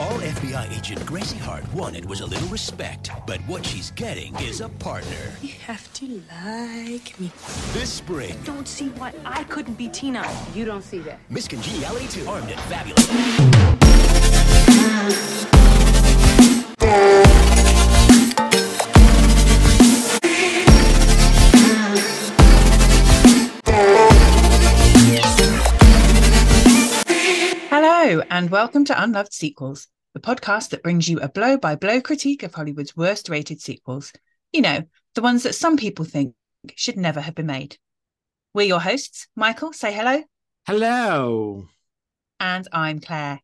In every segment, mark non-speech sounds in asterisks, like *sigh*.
All FBI agent Gracie Hart wanted was a little respect, but what she's getting is a partner. You have to like me. This spring, Don't see why I couldn't be Tina. You don't see that. Miss Congeniality 2, armed and fabulous. And welcome to Unloved Sequels, the podcast that brings you a blow by blow critique of Hollywood's worst rated sequels. You know, the ones that some people think should never have been made. We're your hosts. Michael, say hello. Hello. And I'm Claire.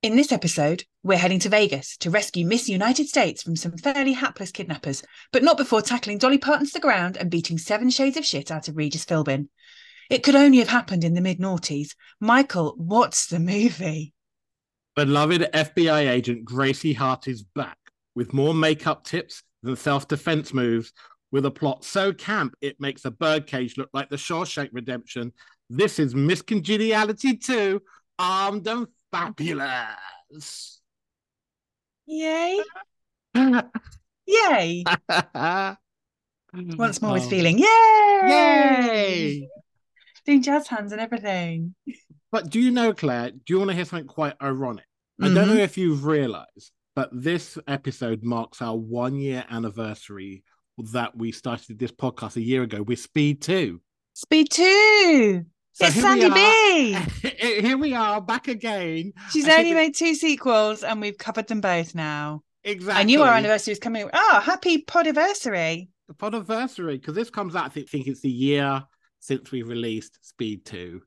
In this episode, we're heading to Vegas to rescue Miss United States from some fairly hapless kidnappers, but not before tackling Dolly Parton to the ground and beating seven shades of shit out of Regis Philbin. It could only have happened in the mid noughties. Michael, what's the movie? Beloved FBI agent Gracie Hart is back with more makeup tips than self defense moves, with a plot so camp it makes a birdcage look like the Shawshank Redemption. This is Miss Congeniality 2, armed and fabulous. Yay! *laughs* Yay! *laughs* Once more with Oh, feeling. Yay! Yay! Doing jazz hands and everything. But do you know, Claire, do you want to hear something quite ironic? I don't know mm-hmm. if you've realized, but this episode marks our one year anniversary that we started this podcast a year ago with Speed 2. Speed two. So it's Sandy. B. *laughs* Here we are back again. She's I only made two sequels and we've covered them both now. Exactly. I knew our anniversary was coming. Oh, happy podiversary. The podiversary, because this comes out, I think, think it's the year since we released Speed 2.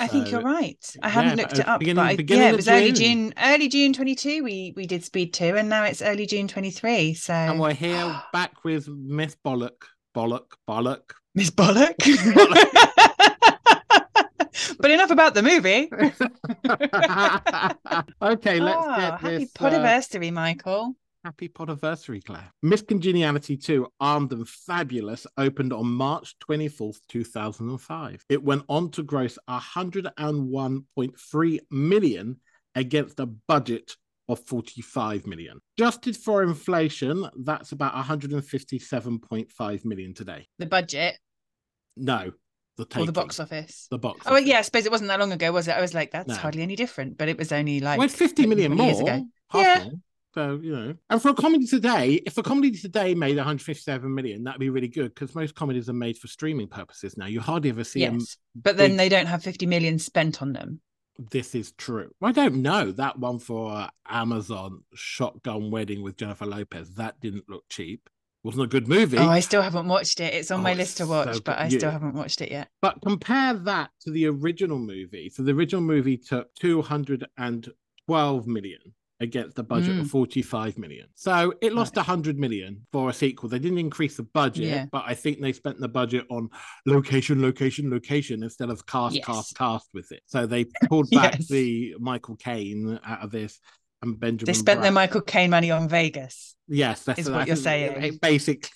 I think you're right. I yeah, haven't but looked it it up, but I, yeah, it was early June. June, early June 22. We we did Speed two, and now it's early June 23. So And we're here *gasps* back with Miss Bollock, Bollock, Bollock. Miss Bollock. *laughs* *laughs* but enough about the movie. *laughs* okay, let's Ah, get happy this. uh, Michael. Happy Podiversary, Claire. Miss Congeniality 2, Armed and Fabulous, opened on March 24th, 2005. It went on to gross 101.3 million against a budget of 45 million. Adjusted for inflation, that's about 157.5 million today. The budget No, the or the box office. The box. Oh office. yeah, I suppose it wasn't that long ago, was it? I was like, that's No. hardly any different, but it was only like well, 50 million many years more. ago. Yeah. more. So, you know, and for a comedy today, if a comedy today made 157 million, that'd be really good because most comedies are made for streaming purposes now. You hardly ever see them. But then big- they don't have 50 million spent on them. This is true. I don't know. That one for Amazon, Shotgun Wedding with Jennifer Lopez, that didn't look cheap. Wasn't a good movie. Oh, I still haven't watched it. It's on Oh, my list to so watch, but. I still haven't watched it yet. But compare that to the original movie. So the original movie took 212 million against a budget Mm. of 45 million. So it lost 100 million for a sequel. They didn't increase the budget, Yeah. but I think they spent the budget on location, location, location instead of cast, Yes. cast, cast with it. So they *laughs* pulled back Yes. the Michael Caine out of this and Benjamin. They spent their Michael Caine money on Vegas. Yes, that's is what I you're saying. Basically,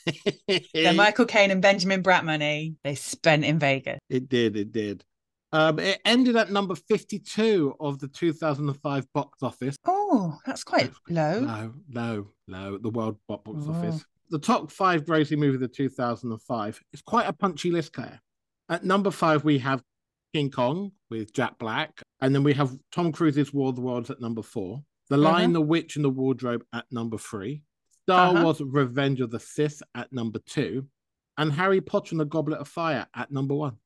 Their *laughs* Michael Caine and Benjamin Bratt money they spent in Vegas. It did, it did. Um, it ended at number 52 of the 2005 box office. Oh, that's quite low. No, no, no, the world box Oh. office. The top five grossing movie of the 2005 is quite a punchy list, Claire. At number five, we have King Kong with Jack Black. And then we have Tom Cruise's War of the Worlds at number four. The Lion, Uh-huh. the Witch, and the Wardrobe at number three. Star Uh-huh. Wars Revenge of the Sith at number two. And Harry Potter and the Goblet of Fire at number one.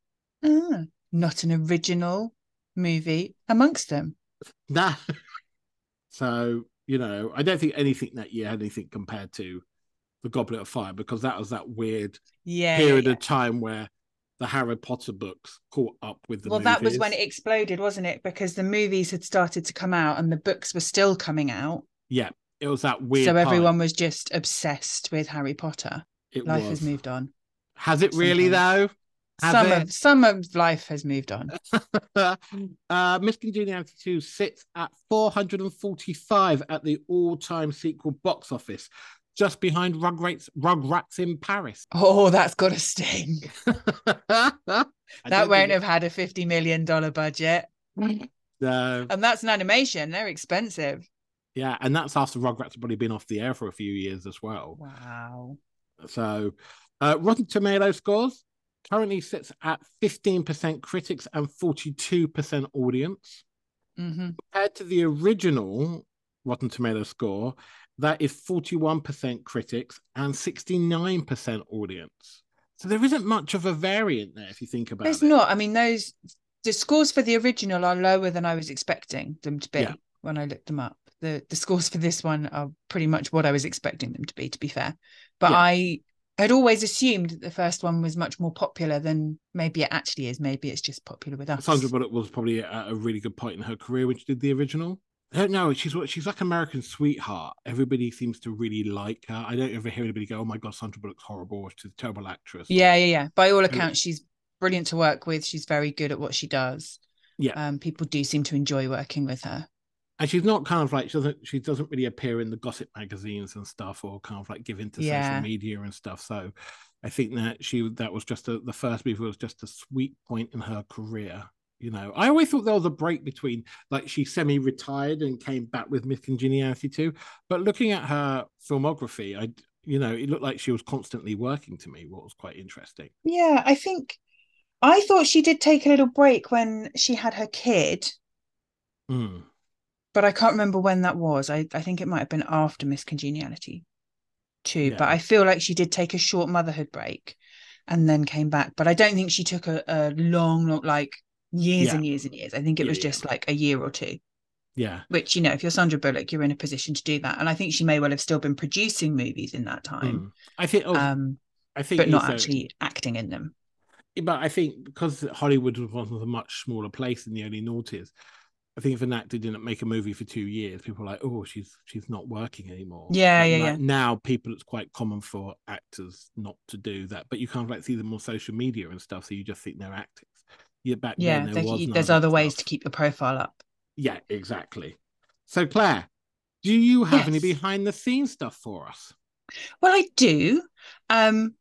Ah, not an original movie amongst them. Nah. *laughs* so, you know, I don't think anything that year had anything compared to the Goblet of Fire because that was that weird Yeah. period yeah, of time where the Harry Potter books caught up with the Well, that was when it exploded, wasn't it? Because the movies had started to come out and the books were still coming out. Yeah, it was that weird. so everyone was just obsessed with Harry Potter. It Life was. has moved on. Has it really sometimes. though? Some it? of some of life has moved on. *laughs* uh, Miss Congeniality 2 sits at 445 at the all-time sequel box office, just behind Rugrats, Rugrats in Paris. Oh, that's got a sting. *laughs* That won't have had a fifty million dollar budget, No. and that's an animation. They're expensive. Yeah, and that's after Rugrats have probably been off the air for a few years as well. Wow. So, uh, Rotten Tomato scores currently sits at 15% critics and 42% audience. hmm Compared to the original Rotten Tomato score, that is 41% critics and 69% audience. So there isn't much of a variant there if you think about There's it. There's not. I mean, those the scores for the original are lower than I was expecting them to be Yeah. when I looked them up. The the scores for this one are pretty much what I was expecting them to be, to be fair. But Yeah. I had always assumed that the first one was much more popular than maybe it actually is. Maybe it's just popular with us. Sandra Bullock was probably at a really good point in her career when she did the original. I don't know. She's what she's like American sweetheart. Everybody seems to really like her. I don't ever hear anybody go, "Oh my god, Sandra Bullock's horrible. She's a terrible actress." Yeah, yeah, yeah. By all accounts, she's brilliant to work with. She's very good at what she does. Yeah. Um, people do seem to enjoy working with her. And she's not kind of like she doesn't she doesn't really appear in the gossip magazines and stuff, or kind of like give into Yeah. social media and stuff. So I think that she that was just a, the first movie was just a sweet point in her career. You know, I always thought there was a break between like she semi-retired and came back with Miss Congeniality too. But looking at her filmography, I you know it looked like she was constantly working to me, what was quite interesting. Yeah, I think I thought she did take a little break when she had her kid, Mm. But I can't remember when that was. I, I think it might have been after Miss Congeniality too. But I feel like she did take a short motherhood break and then came back. But I don't think she took a, a long, long, like years Yeah. and years and years. I think it Yeah, was yeah. just like a year or two. Yeah, Which, you know, if you're Sandra Bullock, you're in a position to do that. And I think she may well have still been producing movies in that time, Mm. I think. Oh, um, I think, but not also- actually acting in them. but I think because Hollywood was a much smaller place in the early noughties, I think if an actor didn't make a movie for two years, people were like, "Oh, she's she's not working anymore." Yeah, But yeah, like yeah. Now, people, it's quite common for actors not to do that, but you can't like see them on social media and stuff, so you just think they're actors. Yeah, back Yeah, then there you- there's other ways to keep your profile up. Yeah, exactly. So, Claire, do you have any behind the scenes stuff for us? Well, I do. Um,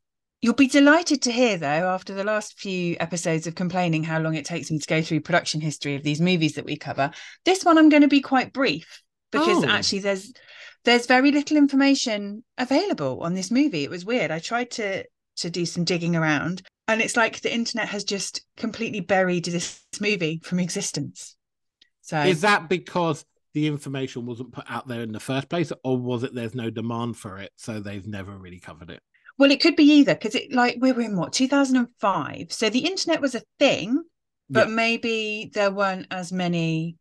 you'll be delighted to hear, though, after the last few episodes of complaining how long it takes me to go through production history of these movies that we cover, this one I'm going to be quite brief because Oh. actually there's there's very little information available on this movie. It was weird. I tried to to do some digging around, and it's like the internet has just completely buried this movie from existence. So Is that because the information wasn't put out there in the first place, or was it there's no demand for it, so they've never really covered it? Well, it could be either because it like we were in what 2005, so the internet was a thing, but Yeah. maybe there weren't as many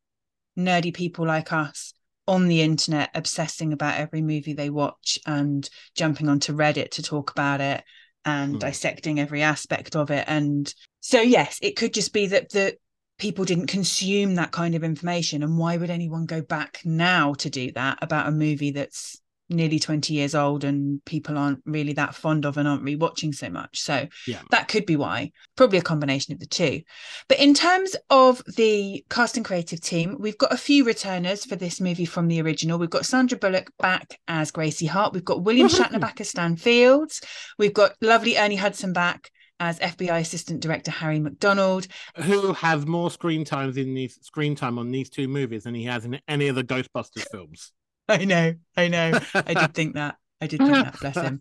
nerdy people like us on the internet obsessing about every movie they watch and jumping onto Reddit to talk about it and Hmm. dissecting every aspect of it. And so, yes, it could just be that the people didn't consume that kind of information. And why would anyone go back now to do that about a movie that's nearly 20 years old and people aren't really that fond of and aren't rewatching so much? So Yeah. that could be why. Probably a combination of the two. But in terms of the cast and creative team, we've got a few returners for this movie from the original. We've got Sandra Bullock back as Gracie Hart. We've got William Shatner back as Stan Fields. We've got lovely Ernie Hudson back as FBI Assistant Director Harry McDonald. Who has more screen times in these screen time on these two movies than he has in any of the Ghostbusters films? *laughs* I know, I know. I did think that. I did think that. Bless him.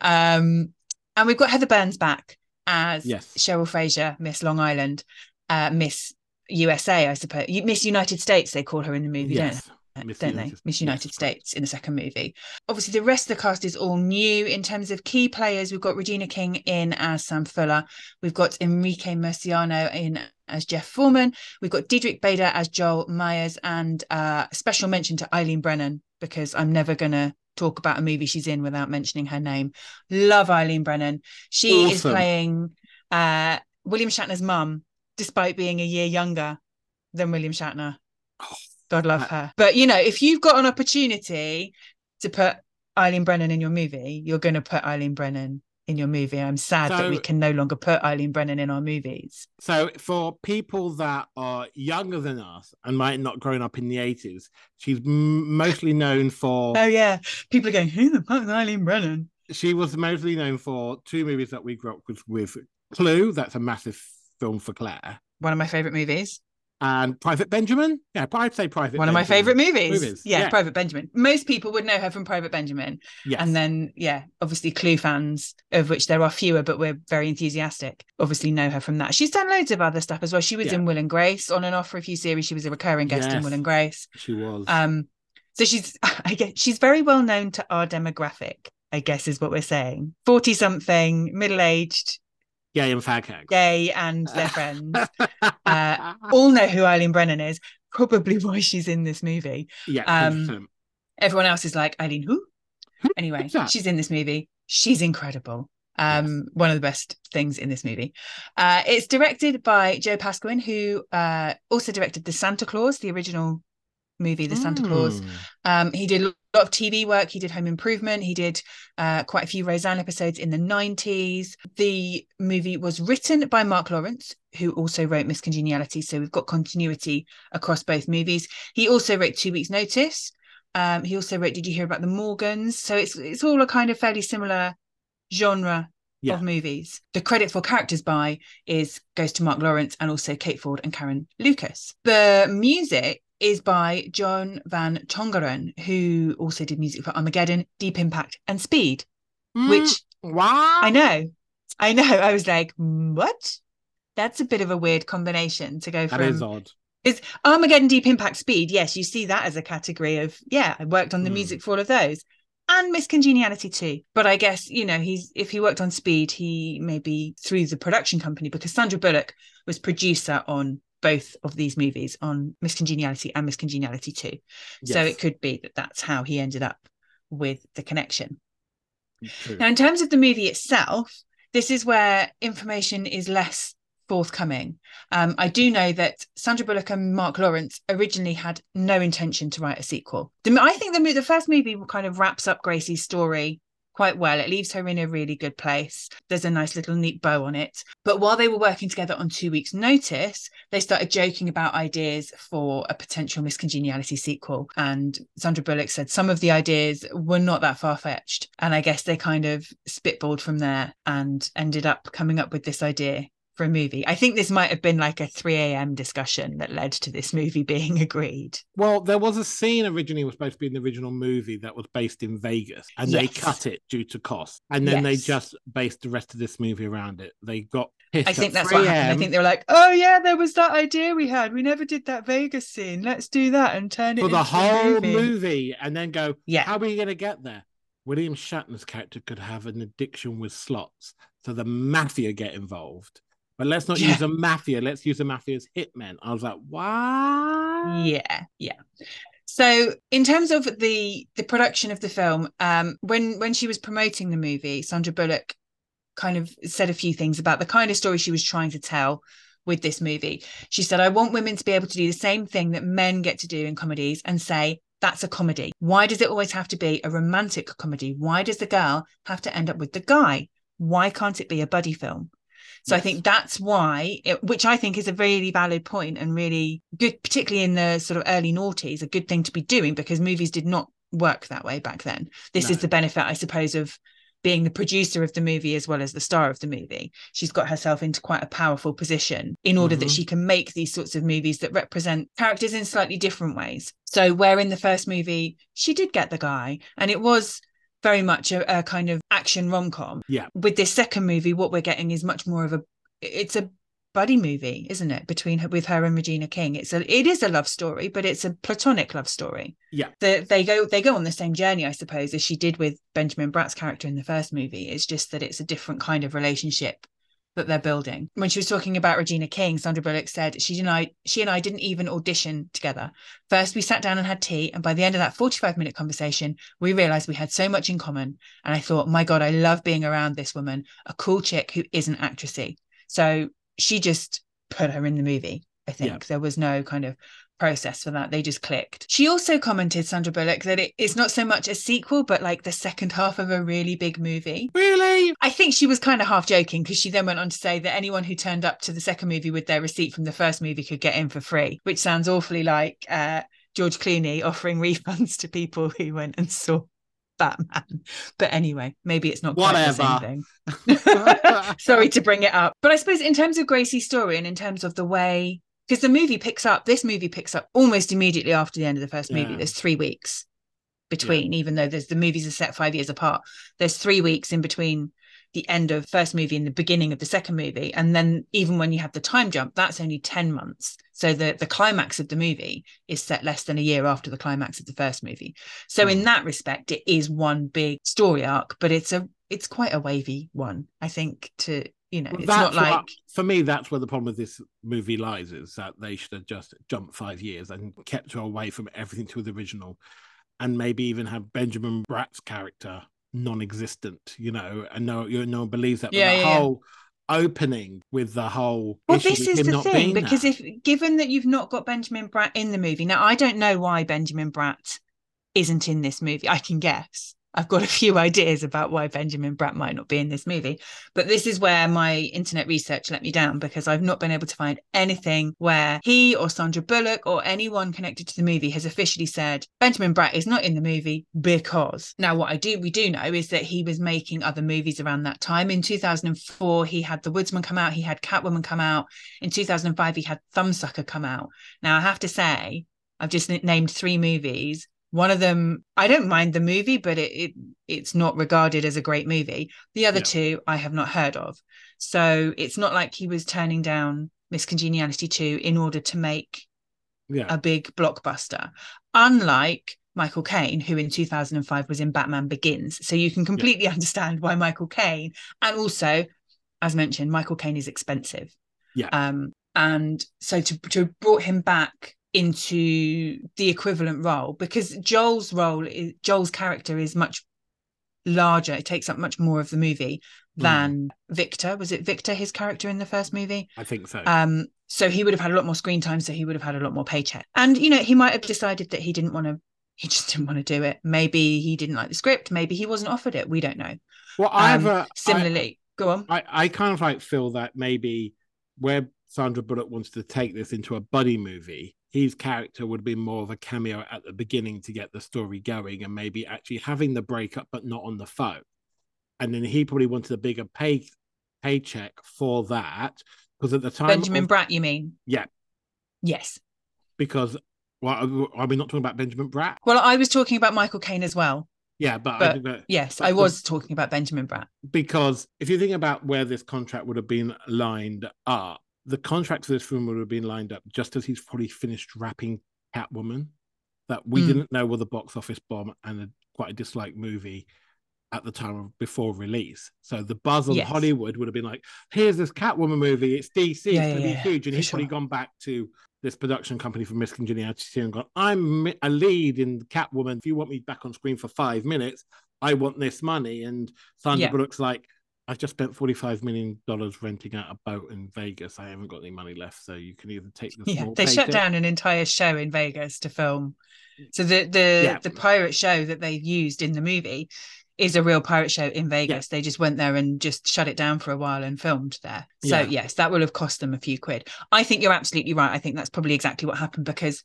Um, and we've got Heather Burns back as Yes. Cheryl Fraser, Miss Long Island, uh, Miss USA, I suppose. Miss United States, they call her in the movie, don't yes. they? Miss don't they? United- Miss United yes, States in the second movie. Obviously, the rest of the cast is all new in terms of key players. We've got Regina King in as Sam Fuller. We've got Enrique Murciano in as Jeff Foreman. We've got Diedrich Bader as Joel Myers, and uh, special mention to Eileen Brennan because I'm never gonna talk about a movie she's in without mentioning her name. Love Eileen Brennan. She is playing uh, William Shatner's mum, despite being a year younger than William Shatner. Oh, God love her. But you know, if you've got an opportunity to put Eileen Brennan in your movie, you're going to put Eileen Brennan in your movie. I'm sad that we can no longer put Eileen Brennan in our movies. So for people that are younger than us and might not grown up in the eighties, she's m- mostly known for. Oh yeah, people are going, "Who the fuck is Eileen Brennan?" She was mostly known for two movies that we grew up with. With Clue, that's a massive film for Claire, One of my favorite movies. And Private Benjamin. Yeah, I'd say Private. One of my favorite movies. Movies, Yeah, yeah. Private Benjamin. Most people would know her from Private Benjamin. Yes. And then, yeah, obviously Clue fans, of which there are fewer, but we're very enthusiastic, obviously know her from that. She's done loads of other stuff as well. She was Yeah. in Will and Grace on and off for a few series. She was a recurring guest in Will and Grace. she was. Um, so she's, *laughs* I guess, she's very well known to our demographic. I guess is what we're saying. Forty something, middle aged, Gay and fag hags. gay, and their friends *laughs* uh, all know who Eileen Brennan is. Probably why she's in this movie. yeah. um, Everyone else is like Eileen who? Anyway, she's in this movie. She's incredible. Um, one of the best things in this movie. Uh, it's directed by Joe Pasquin, who uh also directed the Santa Claus, the original movie, The Santa Claus. Mm. Um, he did a lot of TV work. He did Home Improvement. He did uh, quite a few Roseanne episodes in the 90s. The movie was written by Marc Lawrence, who also wrote Miss Congeniality. So we've got continuity across both movies. He also wrote Two Weeks Notice. Um, he also wrote Did You Hear About the Morgans? So it's it's all a kind of fairly similar genre Yeah. of movies. The credit for characters by is goes to Marc Lawrence and also Kate Ford and Caryn Lucas. The music is by John Van Tongeren, who also did music for Armageddon, Deep Impact, and Speed. Which wow. I know, I know. I was like, what? That's a bit of a weird combination to go That from is odd. is Armageddon Deep Impact Speed. Yes, you see that as a category of yeah, I worked on the Hmm. music for all of those. And Miss Congeniality too. But I guess, you know, he's if he worked on Speed, he maybe through the production company because Sandra Bullock was producer on both of these movies on Miss Congeniality and Miss Congeniality 2. So it could be that that's how he ended up with the connection. True. Now, in terms of the movie itself, this is where information is less forthcoming. Um, I do know that Sandra Bullock and Marc Lawrence originally had no intention to write a sequel. The, I think the, the first movie kind of wraps up Gracie's story quite well. It leaves her in a really good place. There's a nice little neat bow on it. But while they were working together on two weeks' notice, they started joking about ideas for a potential Miss Congeniality sequel. And Sandra Bullock said some of the ideas were not that far fetched. And I guess they kind of spitballed from there and ended up coming up with this idea for a movie. I think this might have been like a 3 a.m. discussion that led to this movie *laughs* being agreed. Well, there was a scene originally was supposed to be in the original movie that was based in Vegas, and they cut it due to cost, and then they just based the rest of this movie around it. They got. I think that's what happened. I think they were like, "Oh yeah, there was that idea we had. We never did that Vegas scene. Let's do that and turn it for the whole movie." movie. and then go, Yeah. how are we going to get there? William Shatner's character could have an addiction with slots, so the mafia get involved. But let's not Yeah. use a mafia. Let's use a mafia's hitmen. I was like, what? Yeah, yeah. So in terms of the the production of the film, um, when when she was promoting the movie, Sandra Bullock kind of said a few things about the kind of story she was trying to tell with this movie. She said, I want women to be able to do the same thing that men get to do in comedies and say, that's a comedy. Why does it always have to be a romantic comedy? Why does the girl have to end up with the guy? Why can't it be a buddy film? So I think that's why, it, which I think is a really valid point and really good, particularly in the sort of early noughties, a good thing to be doing because movies did not work that way back then. This is the benefit, I suppose, of being the producer of the movie as well as the star of the movie. She's got herself into quite a powerful position in order that Mhm. she can make these sorts of movies that represent characters in slightly different ways. So, where in the first movie, she did get the guy, and it was very much a, a kind of action rom com. Yeah. With this second movie, what we're getting is much more of a it's a buddy movie, isn't it? Between her with her and Regina King. It's a it is a love story, but it's a platonic love story. Yeah. The, they go they go on the same journey, I suppose, as she did with Benjamin Bratt's character in the first movie. It's just that it's a different kind of relationship that they're building. When she was talking about Regina King, Sandra Bullock said she and I she and I didn't even audition together. First we sat down and had tea, and by the end of that 45 minute conversation, we realized we had so much in common. And I thought, my God, I love being around this woman, a cool chick who isn't actressy. So she just put her in the movie. I think Yeah. there was no kind of process for that. They just clicked. She also commented, Sandra Bullock, that it, it's not so much a sequel, but like the second half of a really big movie. Really? I think she was kind of half joking because she then went on to say that anyone who turned up to the second movie with their receipt from the first movie could get in for free, which sounds awfully like uh, George Clooney offering *laughs* refunds to people who went and saw Batman. But anyway, maybe it's not Whatever. same thing. *laughs* *laughs* Sorry to bring it up. But I suppose in terms of Gracie's story and in terms of the way because the movie picks up this movie picks up almost immediately after the end of the first movie. Yeah. there's three weeks between even though there's the movies are set five years apart there's three weeks in between the end of first movie and the beginning of the second movie. And then even when you have the time jump that's only 10 months. So the the climax of the movie is set less than a year after the climax of the first movie. So in Mm. that respect it is one big story arc but it's a it's quite a wavy one i think to you know Well, it's not that's what- like for me that's where the problem with this movie lies is that they should have just jumped five years and kept her away from everything to the original and maybe even have benjamin bratt's character non-existent you know and no you no one believes that but Yeah, the yeah, yeah. whole opening with the whole Well, this is the thing because there. if given that you've not got Benjamin Bratt in the movie, now I don't know why Benjamin Bratt isn't in this movie. I can guess. I've got a *laughs* few ideas about why Benjamin Bratt might not be in this movie, but this is where my internet research let me down because I've not been able to find anything where he or Sandra Bullock or anyone connected to the movie has officially said Benjamin Bratt is not in the movie because. Now, what I do we do know is that he was making other movies around that time. In 2004, he had The Woodsman come out, he had Catwoman come out. In 2005, he had Thumbsucker come out. Now, I have to say, I've just named three movies. One of them, I don't mind the movie, but it, it it's not regarded as a great movie. The other Yeah. two, I have not heard of. So it's not like he was turning down Miss Congeniality 2 in order to make yeah a big blockbuster, unlike Michael Caine, who in 2005 was in Batman Begins. So you can completely *laughs* understand why Michael Caine, and also, as mentioned, Michael Caine is expensive. Yeah. Um, and so to to brought him back into the equivalent role because Joel's role is Joel's character is much larger. It takes up much more of the movie Mm. than Victor. Was it Victor, his character in the first movie? i think so Um, so he would have had a lot more screen time, so he would have had a lot more paycheck. And you know, he might have decided that he didn't want to. *laughs* He just didn't want to do it. Maybe he didn't like the script. Maybe he wasn't offered it. We don't know. well i have Um, a I- Similarly, go on. I, I kind of like feel that maybe where Sandra Bullock wants to take this into a buddy movie, his character would be more of a cameo at the beginning to get the story going and maybe actually having the breakup but not on the phone. And then he probably wanted a bigger pay paycheck for that because at the time Benjamin Bratt, you mean? Yeah. Yes. because well, are we not talking about Benjamin Bratt? Well, I was talking about Michael Caine as well. Yeah, but, But- that Yes, But I the- was talking about Benjamin Bratt. because if you think about where this contract would have been lined up, the contract for this film would have been lined up just as he's probably finished wrapping Catwoman, that we Mm. didn't know was a box office bomb and a, quite a disliked movie at the time of before release. So the buzz on Yes. Hollywood would have been like, "Here's this Catwoman movie. It's DC. Yeah, it's going to yeah, be yeah, huge." And for he's probably gone back to this production company from Miss Congeniality and gone, "I'm a lead in Catwoman. If you want me back on screen for five minutes, I want this money." And Sandra. Bullock's like, "I've just spent forty-five million dollars renting out a boat in Vegas. I haven't got any money left, so you can either take the Yeah, they shut down an entire show in Vegas to film. So the the Yeah. the pirate show that they used in the movie is a real pirate show in Vegas. They just went there and just shut it down for a while and filmed there. So Yeah. yes, that will have cost them a few quid. I think you're absolutely right. I think that's probably exactly what happened because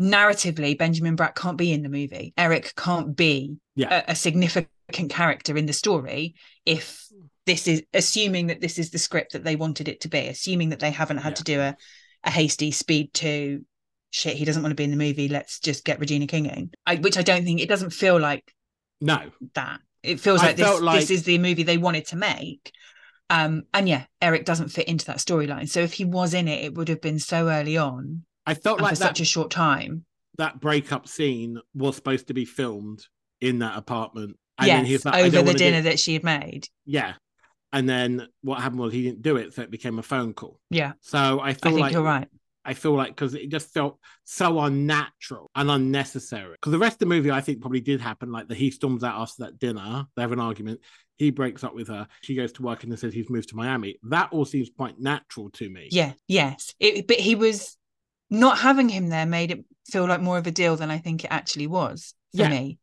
narratively, Benjamin Bratt can't be in the movie. Eric can't be Yeah. a, a significant character in the story if this is assuming that this is the script that they wanted it to be, assuming that they haven't had Yeah. to do a, a hasty speed to shit, he doesn't want to be in the movie. Let's just get Regina King in. I, which I don't think it doesn't feel like No, that. It feels like this, like- this is the movie they wanted to make. Um, and yeah, Eric doesn't fit into that storyline. So if he was in it, it would have been so early on I felt like for that such a short time. that breakup scene was supposed to be filmed in that apartment. And yes, he's like, over the dinner that she had made. Yeah. And then what happened was he didn't do it, so it became a phone call. Yeah, So I I feel think like you're right. I feel like because it just felt so unnatural and unnecessary. Because the rest of the movie, I think, probably did happen. Like that, he storms out after that dinner. They have an argument. He breaks up with her. She goes to work and then says he's moved to Miami. That all seems quite natural to me. Yeah, yes. It, but he was not having him there made it feel like more of a deal than I think it actually was for Yeah. me.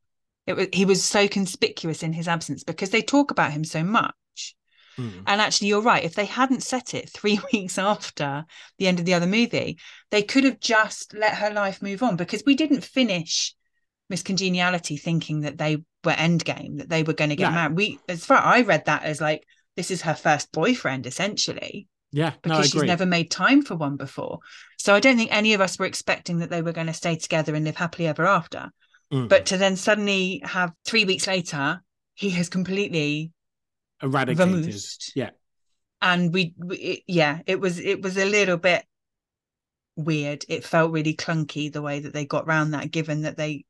It was he was so conspicuous in his absence because they talk about him so much. Mm. And actually, you're right. If they hadn't set it three *laughs* weeks after the end of the other movie, they could have just let her life move on because we didn't finish Miss Congeniality thinking that they were endgame, that they were going to get No. married. We, as far I read that as like this is her first boyfriend essentially Yeah, no, I because she's never made time for one before. So I don't think any of us were expecting that they were going to stay together and live happily ever after. Mm. But to then suddenly have three weeks later, he has completely eradicated. vamoosed. Yeah. and we, we it- yeah it was it was a little bit weird it felt really clunky the way that they got round that given that they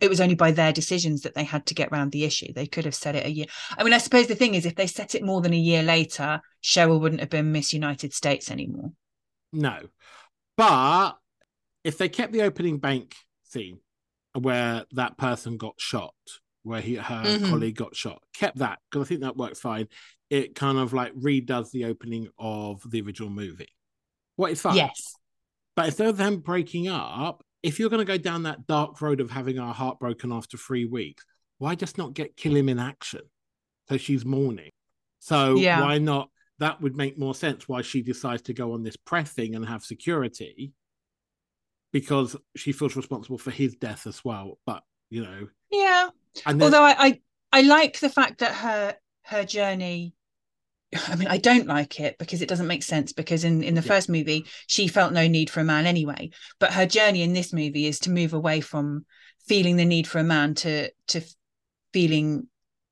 it was only by their decisions that they had to get round the issue they could have said it a year i mean i suppose the thing is if they set it more than a year later cheryl wouldn't have been miss united states anymore No. But if they kept the opening bank scene where that person got shot, where he her Mhm. colleague got shot, kept that because I think that worked fine. It kind of like redoes the opening of the original movie. What is fine. yes But instead of them breaking up, if you're going to go down that dark road of having our heart broken after three weeks, why just not get kill him in action? So she's mourning. So Yeah. why not? That would make more sense why she decides to go on this press thing and have security because she feels responsible for his death as well. But, you know, yeah and then, although I, I i like the fact that her her journey i mean i don't like it because it doesn't make sense because in in the Yeah. first movie she felt no need for a man anyway but her journey in this movie is to move away from feeling the need for a man to to feeling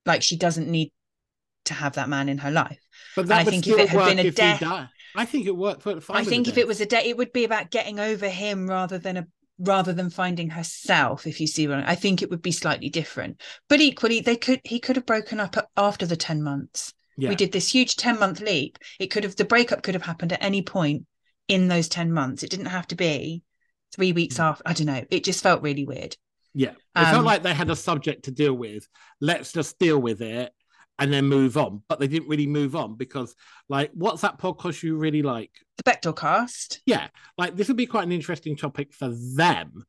like she doesn't need to have that man in her life but I think if it had been a death-. I think it worked i think if it was a date, it would be about getting over him rather than a rather than finding herself if you see what I, mean. I think it would be slightly different but equally they could he could have broken up after the 10 months yeah. we did this huge 10 month leap it could have the breakup could have happened at any point in those 10 months it didn't have to be three weeks Mm. after i don't know it just felt really weird Yeah. It Um, felt like they had a subject to deal with. Let's just deal with it and then move on. But they didn't really move on because, like, what's that podcast you really like? the Bechdel cast Yeah. Like, this would be quite an interesting topic for them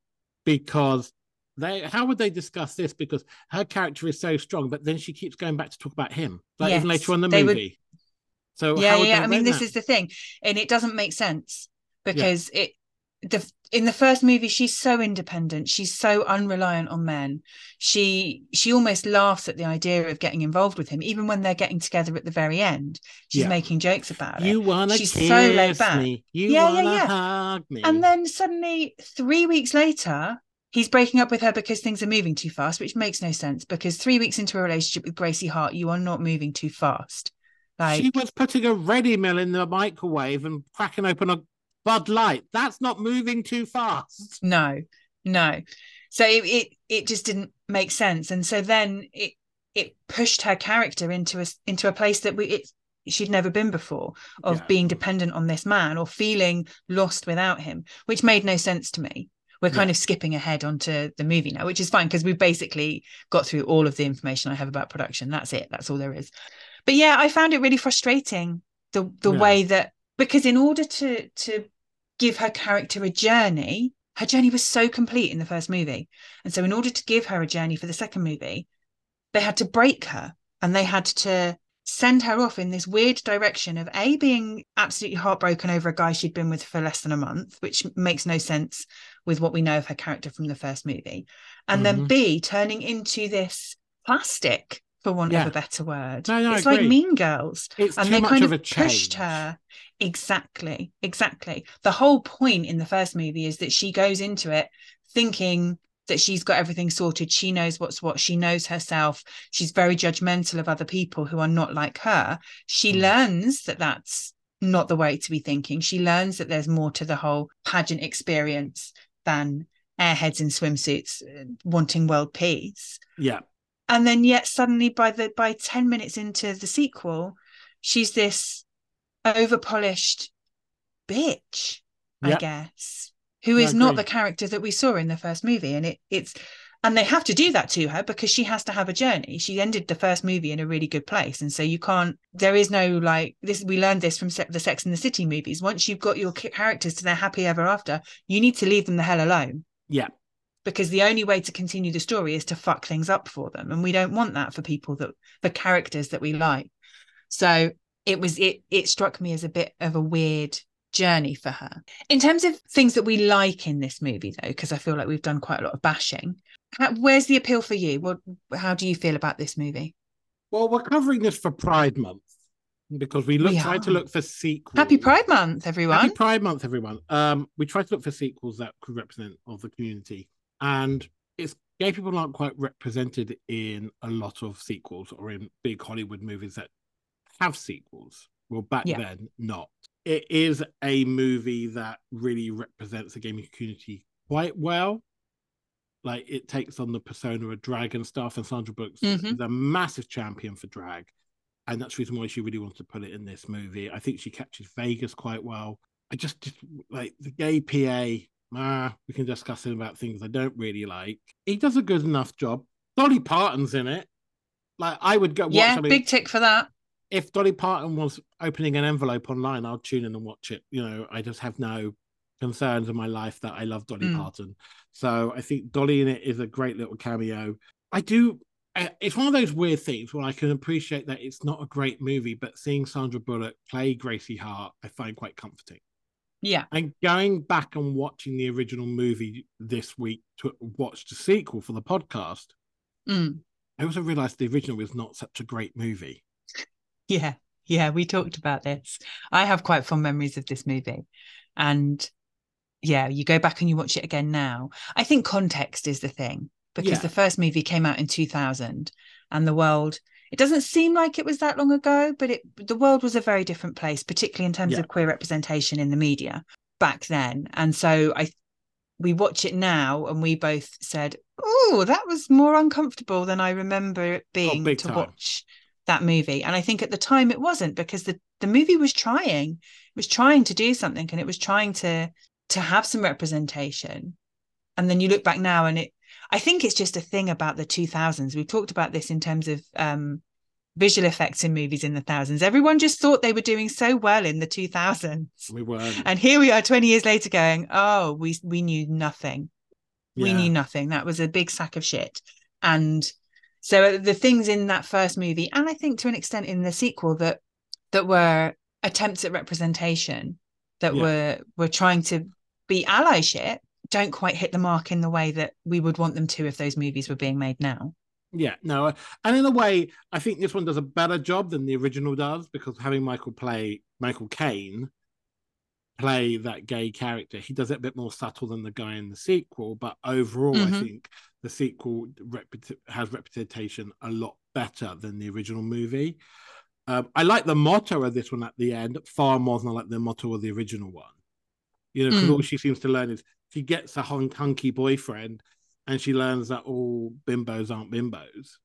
because they, how would they discuss this? Because her character is so strong, but then she keeps going back to talk about him, like, even later on in the they would- movie. So, yeah how would yeah i mean this that? is the thing and it doesn't make sense because it the in the first movie she's so independent she's so unreliant on men she she almost laughs at the idea of getting involved with him even when they're getting together at the very end she's Yeah. making jokes about it You want to She's kiss so laid back. me. You Yeah, yeah, yeah. hug me. And then suddenly, three weeks later, he's breaking up with her because things are moving too fast, which makes no sense because three weeks into a relationship with Gracie Hart, you are not moving too fast. Like, she was putting a ready mill in the microwave and cracking open a Bud Light. That's not moving too fast. no, no. So it, it it just didn't make sense, and so then it it pushed her character into a into a place that we it she'd never been before of Yeah. being dependent on this man or feeling lost without him, which made no sense to me. We're kind Yeah. of skipping ahead onto the movie now, which is fine because we've basically got through all of the information I have about production. That's it. That's all there is. But yeah, I found it really frustrating the the Yeah. way that because in order to to give her character a journey, her journey was so complete in the first movie. And so in order to give her a journey for the second movie, they had to break her and they had to send her off in this weird direction of A being absolutely heartbroken over a guy she'd been with for less than a month, which makes no sense with what we know of her character from the first movie. And then Mhm. B turning into this plastic, for want Yeah. of a better word. No, no, it's like mean girls It's and they kind of of, a pushed her. Exactly exactly. The whole point in the first movie is that she goes into it thinking that she's got everything sorted. She knows what's what. She knows herself. She's very judgmental of other people who are not like her. She Mm. learns that that's not the way to be thinking. She learns that there's more to the whole pageant experience than airheads in swimsuits uh, wanting world peace. Yeah. And then yet suddenly by the by 10 minutes into the sequel she's this overpolished bitch i guess who is not the character that we saw in the first movie. And it it's and they have to do that to her because she has to have a journey. She ended the first movie in a really good place. And so you can't there is no like this we learned this from Se- the sex and the city movies. Once you've got your characters to their happy ever after you need to leave them the hell alone. Yeah. Because the only way to continue the story is to fuck things up for them and we don't want that for people that for characters that we like so it was it it struck me as a bit of a weird journey for her in terms of things that we like in this movie though because i feel like we've done quite a lot of bashing how, where's the appeal for you what how do you feel about this movie Well, we're covering this for Pride Month. because we look We tried to look for sequels. Happy Pride Month, everyone. Happy Pride Month, everyone. Um, we tried to look for sequels that could represent of the community, and it's gay people aren't quite represented in a lot of sequels or in big Hollywood movies that have sequels. Well, back Yeah. then, not. It is a movie that really represents the gaming community quite well. Like it takes on the persona of drag and stuff, and Sandra Brooks Mhm. is a massive champion for drag and that's the reason why she really wanted to put it in this movie. I think she captures Vegas quite well. I just, just like the gay PA. Ah, we can discuss it about things I don't really like. He does a good enough job. Dolly Parton's in it. Like I would go watch. yeah, mean, big tick for that. if Dolly Parton was opening an envelope online, I'll tune in and watch it. You know, I just have no concerns in my life that I love Dolly Mm. Parton. So I think Dolly in it is a great little cameo. I do. uh, It's one of those weird things where I can appreciate that it's not a great movie, but seeing Sandra Bullock play Gracie Hart, I find quite comforting. Yeah. And going back and watching the original movie this week to watch the sequel for the podcast, Mm. I also realized the original was not such a great movie. Yeah. Yeah. We talked about this. I have quite fond memories of this movie. And yeah, you go back and you watch it again now. I think context is the thing because Yeah. the first movie came out in 2000 and the world, it doesn't seem like it was that long ago, but it the world was a very different place, particularly in terms Yeah. of queer representation in the media back then. And so I we watch it now and we both said, Oh, that was more uncomfortable than I remember it oh, being Oh, to time. watch that movie. And I think at the time it wasn't because the, the movie was trying, it was trying to do something and it was trying to to have some representation. And then you look back now and it I think it's just a thing about the 2000s. We've talked about this in terms of um visual effects in movies in the thousands. Everyone just thought they were doing so well in the 2000s. We weren't. And here we are 20 years later going, oh, we we knew nothing. We knew nothing. That was a big sack of shit. And so the things in that first movie, and I think to an extent in the sequel that that were attempts at representation that Yeah. were were trying to be allyship don't quite hit the mark in the way that we would want them to if those movies were being made now. Yeah, no, and in a way, I think this one does a better job than the original does because having Michael play Michael Caine play that gay character, he does it a bit more subtle than the guy in the sequel. But overall, I Mhm. think the sequel has representation a lot better than the original movie. Um, I like the motto of this one at the end far more than I like the motto of the original one. You know, because Mm. all she seems to learn is she gets a hunk- hunky boyfriend and she learns that all bimbos aren't bimbos.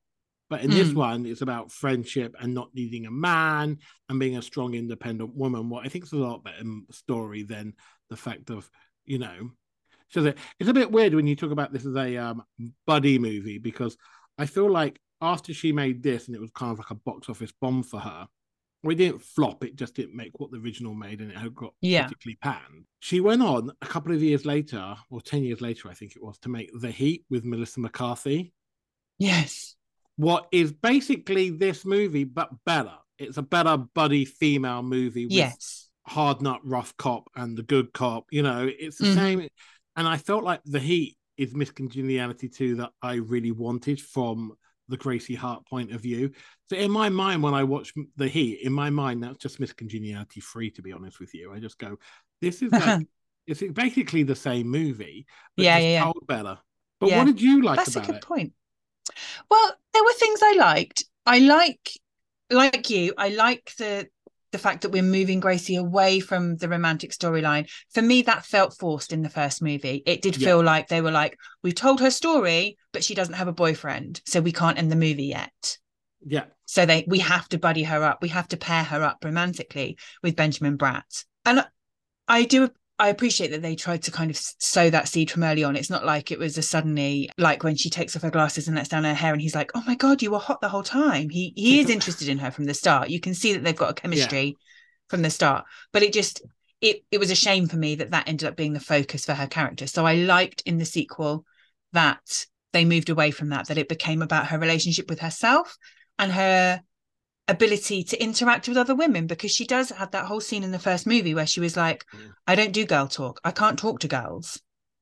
But in this Mm. one, it's about friendship and not needing a man and being a strong, independent woman. What I think is a lot better story than the fact of, you know, so it's a bit weird when you talk about this as a um, buddy movie because I feel like after she made this and it was kind of like a box office bomb for her, we didn't flop. It just didn't make what the original made, and it had got Yeah. particularly panned. She went on a couple of years later, or ten years later, I think it was, to make The Heat with Melissa McCarthy. Yes. What is basically this movie, but better. It's a better buddy female movie with Yes. hard nut rough cop and the good cop. You know, it's the Mhm. same. And I felt like The Heat is Miss Congeniality too that I really wanted from the Gracie Hart point of view. So in my mind, when I watch The Heat, in my mind, that's just Miss Congeniality free. To be honest with you, I just go, "This is like *laughs* it's basically the same movie, but Yeah, yeah, yeah. told better." But Yeah. what did you like That's a good it? point. Well, there were things I liked. I like, like you, I like the the fact that we're moving Gracie away from the romantic storyline. For me, that felt forced in the first movie. It did Yeah. feel like they were like, we've told her story, but she doesn't have a boyfriend, so we can't end the movie yet. Yeah, So they we have to buddy her up. We have to pair her up romantically with Benjamin Bratt. And I do I appreciate that they tried to kind of sow that seed from early on. It's not like it was a suddenly like when she takes off her glasses and lets down her hair and he's like, "Oh my god, you were hot the whole time." He he is *laughs* interested in her from the start. You can see that they've got a chemistry from the start. But it just it it was a shame for me that that ended up being the focus for her character. So I liked in the sequel that they moved away from that that it became about her relationship with herself and her ability to interact with other women because she does have that whole scene in the first movie where she was like i don't do girl talk i can't talk to girls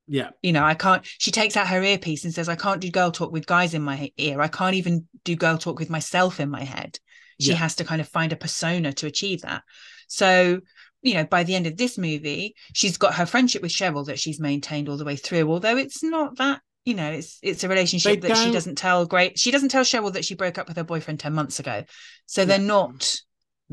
yeah, you know i can't she takes out her earpiece and says i can't do girl talk with guys in my ear i can't even do girl talk with myself in my head She Yeah. has to kind of find a persona to achieve that. So, you know, by the end of this movie, she's got her friendship with Cheryl that she's maintained all the way through, although it's not that. You know, it's it's a relationship They that she don't- doesn't tell great. She doesn't tell Cheryl that she broke up with her boyfriend ten months ago, so they're not.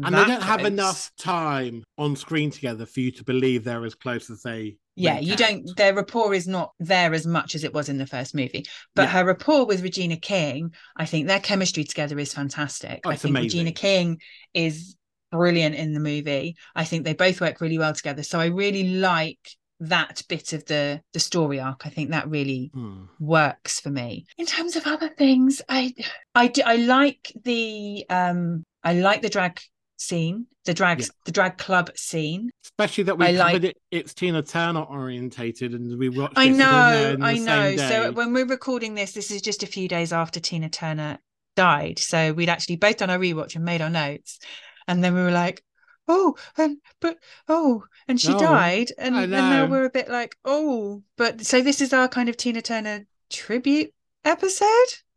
and they don't have enough time on screen together for you to believe they're as close as they. yeah you out. don't their rapport is not there as much as it was in the first movie but Yeah. her rapport with regina king i think their chemistry together is fantastic Oh, i think amazing. regina king is brilliant in the movie i think they both work really well together so i really like that bit of the the story arc i think that really Hmm. works for me in terms of other things i i do i like the um i like the drag scene the drag Yeah. the drag club scene Especially that we I like- it. It's Tina Turner orientated, and we watched. I it sort of know, there in the I know. So when we're recording this, this is just a few days after Tina Turner died. So we'd actually both done our rewatch and made our notes. And then we were like, oh, and but oh, and she Oh, died. And, and now we're a bit like, oh, but so this is our kind of Tina Turner tribute episode?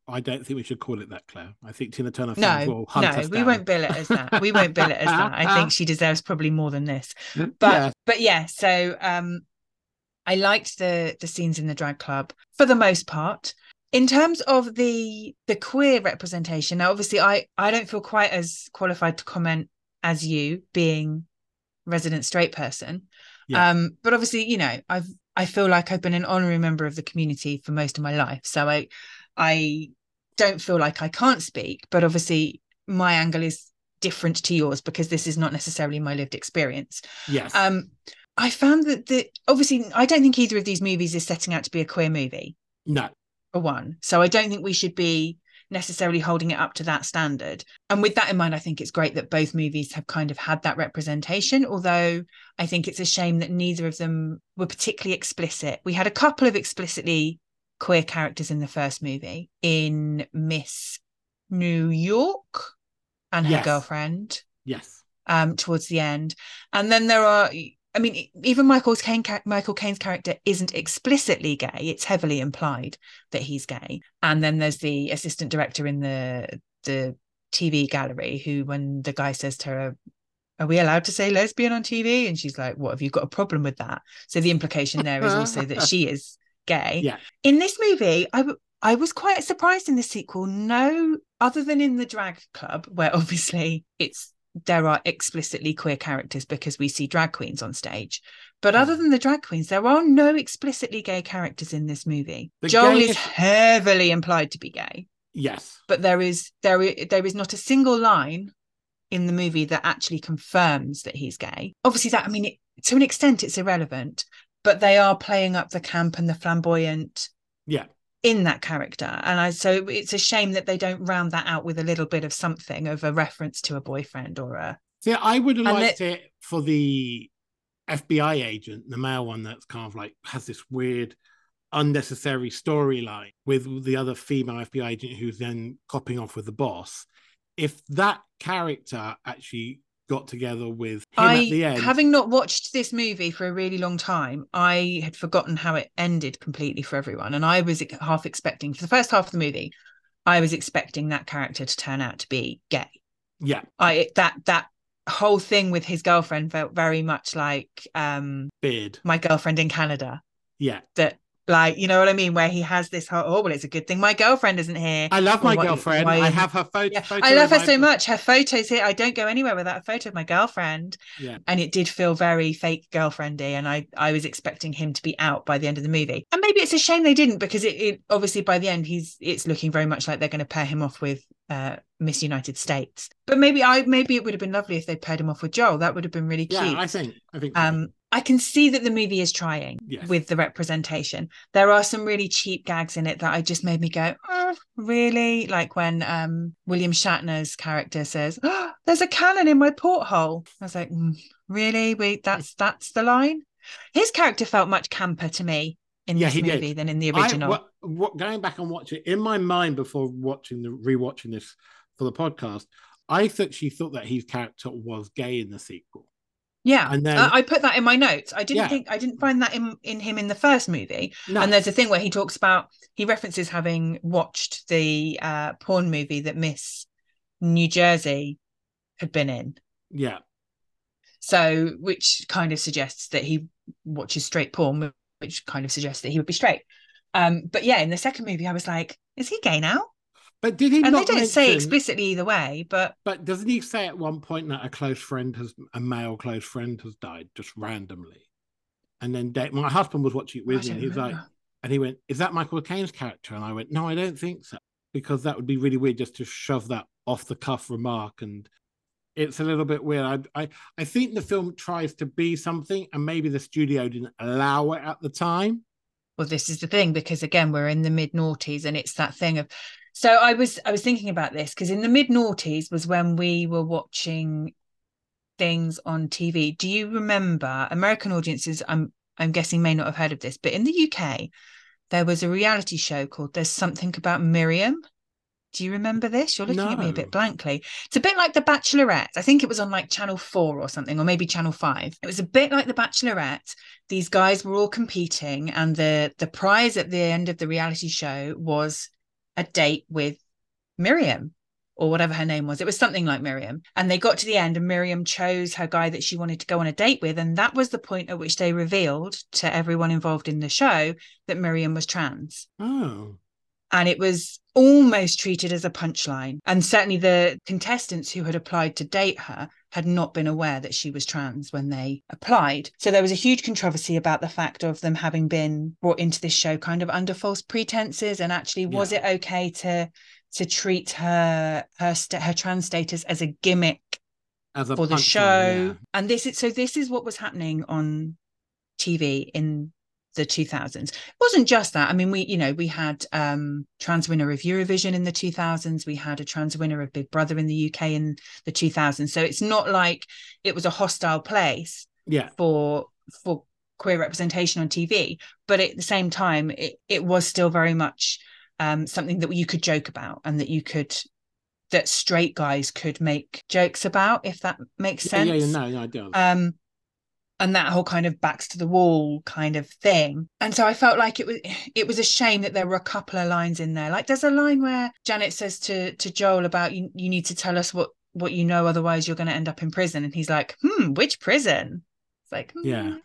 I don't think we should call it that, Claire. I think Tina Turner No, will hunt no, we won't bill it as that. We won't bill it as that. I think *laughs* she deserves probably more than this. but Yeah. but yeah so um i liked the the scenes in the drag club for the most part in terms of the the queer representation now obviously i i don't feel quite as qualified to comment as you being resident straight person Yeah. um but obviously you know i've i feel like i've been an honorary member of the community for most of my life so i i don't feel like i can't speak but obviously my angle is different to yours because this is not necessarily my lived experience yes. um, I found that the obviously I don't think either of these movies is setting out to be a queer movie no. for one. So I don't think we should be necessarily holding it up to that standard. And with that in mind, I think it's great that both movies have kind of had that representation. Although I think it's a shame that neither of them were particularly explicit. We had a couple of explicitly queer characters in the first movie in Miss New York and her Yes. girlfriend Yes. um towards the end and then there are i mean even michael's Caine, michael caine's character isn't explicitly gay. It's heavily implied that he's gay. And then there's the assistant director in the the tv gallery who when the guy says to her are we allowed to say lesbian on tv and she's like what have you got a problem with that? So the implication there is also that she *laughs* is gay. Yeah. in this movie i w- I was quite surprised in the sequel. No, other than in the drag club, where obviously it's there are explicitly queer characters because we see drag queens on stage. But other Mm. than the drag queens, there are no explicitly gay characters in this movie. The Joel is heavily implied to be gay, Yes. but there is there is there is not a single line in the movie that actually confirms that he's gay. Obviously, that I mean, it, to an extent, it's irrelevant, but they are playing up the camp and the flamboyant Yeah. In that character and i so it's a shame that they don't round that out with a little bit of something of a reference to a boyfriend or a See, I would have liked it for the FBI agent, the male one that's kind of like has this weird, unnecessary storyline with the other female FBI agent who's then copping off with the boss. If that character actually got together with him i at the end, having not watched this movie for a really long time i had forgotten how it ended completely for everyone. And i was half expecting for the first half of the movie i was expecting that character to turn out to be gay. Yeah, i that that whole thing with his girlfriend felt very much like um beard, my girlfriend in canada. Yeah. that like you know what i mean where he has this whole oh well it's a good thing my girlfriend isn't here I love my girlfriend. why I have her photo. Yeah, photo I love her my so much. Her photos here. I don't go anywhere without a photo of my girlfriend. Yeah. And it did feel very fake girlfriendy. And I, I was expecting him to be out by the end of the movie. And maybe it's a shame they didn't because it, it obviously by the end he's it's looking very much like they're going to pair him off with uh Miss United States. But maybe I maybe it would have been lovely if they paired him off with Joel. That would have been really cute. Yeah, I think. I think. Um, I can see that the movie is trying Yes. with the representation. There are some really cheap gags in it that I just made me go, "Oh, really? Like when um, William Shatner's character says, oh, "There's a cannon in my porthole." I was like, "Mm, "Really? Wait, that's that's the line." His character felt much camper to me in Yeah, this he did. movie than in the I- original. what, what, going back and watching in my mind before watching the rewatching this for the podcast, I thought she thought that his character was gay in the sequel. Yeah, and then- uh, I put that in my notes. I didn't Yeah. think I didn't find that in in him in the first movie. No, And there's a thing where he talks about he references having watched the uh, porn movie that Miss New Jersey had been in. Yeah. So, which kind of suggests that he watches straight porn, which kind of suggests that he would be straight. Um, but yeah, in the second movie, I was like, is he gay now? But did he And they don't say explicitly either way, but But doesn't he say at one point that a close friend has a male close friend has died just randomly? And then Dave, my husband was watching it with me, and he's like, and he went, "Is that Michael Caine's character?" And I went, "No, I don't think so, because that would be really weird just to shove that off the cuff remark." And it's a little bit weird. I, I, I think the film tries to be something, and maybe the studio didn't allow it at the time. well this is the thing because again we're in the mid noughties and it's that thing of so i was i was thinking about this because in the mid noughties was when we were watching things on tv do you remember? American audiences i'm i'm guessing may not have heard of this but in the uk there was a reality show called there's something about miriam. Do you remember this? You're looking at me a bit blankly. It's a bit like the bachelorette. I think it was on like channel 4 or something or maybe channel 5 it was a bit like the bachelorette. These guys were all competing and the the prize at the end of the reality show was a date with Miriam or whatever her name was. It was something like Miriam. And they got to the end and Miriam chose her guy that she wanted to go on a date with. And that was the point at which they revealed to everyone involved in the show that Miriam was trans. Oh, and it was almost treated as a punchline. And certainly the contestants who had applied to date her had not been aware that she was trans when they applied. So there was a huge controversy about the fact of them having been brought into this show kind of under false pretenses. And actually, was Yeah. it okay to to treat her her sta- her trans status as a gimmick for the show? yeah. And this is so this is what was happening on TV in the 2000s. It wasn't just that. I mean, we, you know, we had um trans winner of Eurovision in the 2000s. We had a trans winner of Big Brother in the UK in the 2000s. So it's not like it was a hostile place Yeah, for for queer representation on TV, but at the same time, it it was still very much um something that you could joke about and that you could that straight guys could make jokes about, if that makes sense yeah, yeah, no, no, I don't. um and that whole kind of backs to the wall kind of thing. And so i felt like it was it was a shame that there were a couple of lines in there. Like there's a line where janet says to to joel about you, you need to tell us what what you know otherwise you're going to end up in prison. And he's like hmm which prison? It's like hmm, Yeah.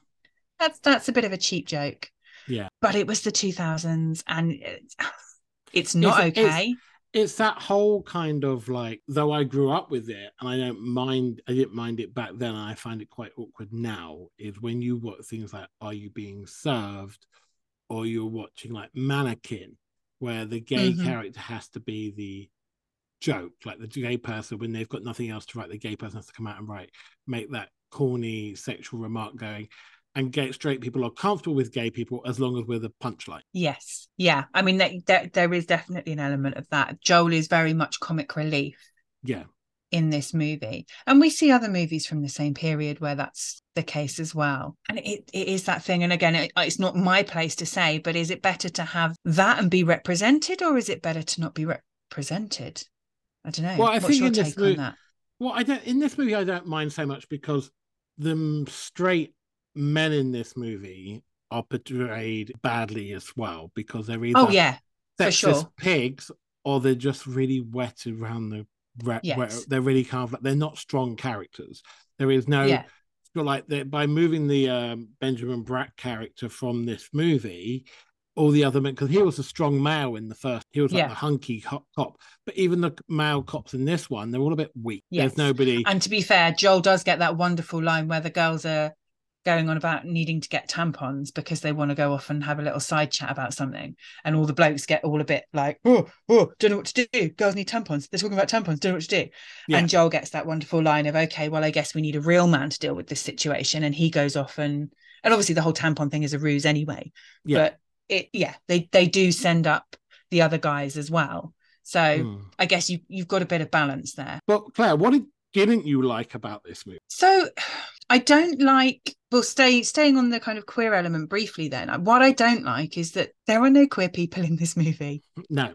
that's that's a bit of a cheap joke. Yeah. but it was the 2000s and it's, *sighs* it's not it's- okay. it's that whole kind of like though i grew up with it and i don't mind i didn't mind it back then and i find it quite awkward now is when you watch things like are you being served or you're watching like mannequin where the gay Mhm. character has to be the joke like the gay person when they've got nothing else to write the gay person has to come out and write make that corny sexual remark going and gay straight people are comfortable with gay people as long as we're the punchline Yes. Yeah. I mean, that, that, there is definitely an element of that. Joel is very much comic relief yeah in this movie. And we see other movies from the same period where that's the case as well. And it, it is that thing. And again, it, it's not my place to say, but is it better to have that and be represented or is it better to not be represented? I don't know. Well, I What's think your in this take on that? Well, I don't in this movie I don't mind so much because the straight men in this movie are portrayed badly as well because they're either Oh, yeah, for sure. pigs or they're just really wet around the re- Yes. where they're really kind of like they're not strong characters. There is no Yeah. like by moving the um, Benjamin Bratt character from this movie, all the other men because he was a strong male in the first, he was like Yeah. the hunky cop, cop. But even the male cops in this one, they're all a bit weak. Yes. There's nobody. And to be fair, Joel does get that wonderful line where the girls are going on about needing to get tampons because they want to go off and have a little side chat about something. And all the blokes get all a bit like, oh, oh, don't know what to do. Girls need tampons. They're talking about tampons, don't know what to do. Yeah. And Joel gets that wonderful line of, okay, well, I guess we need a real man to deal with this situation. And he goes off and and obviously the whole tampon thing is a ruse anyway. Yeah. But it yeah, they they do send up the other guys as well. So Mm. I guess you you've got a bit of balance there. But Claire, what did, didn't you like about this movie? So I don't like well stay staying on the kind of queer element briefly then. Uh, what I don't like is that there are no queer people in this movie. Mm, no.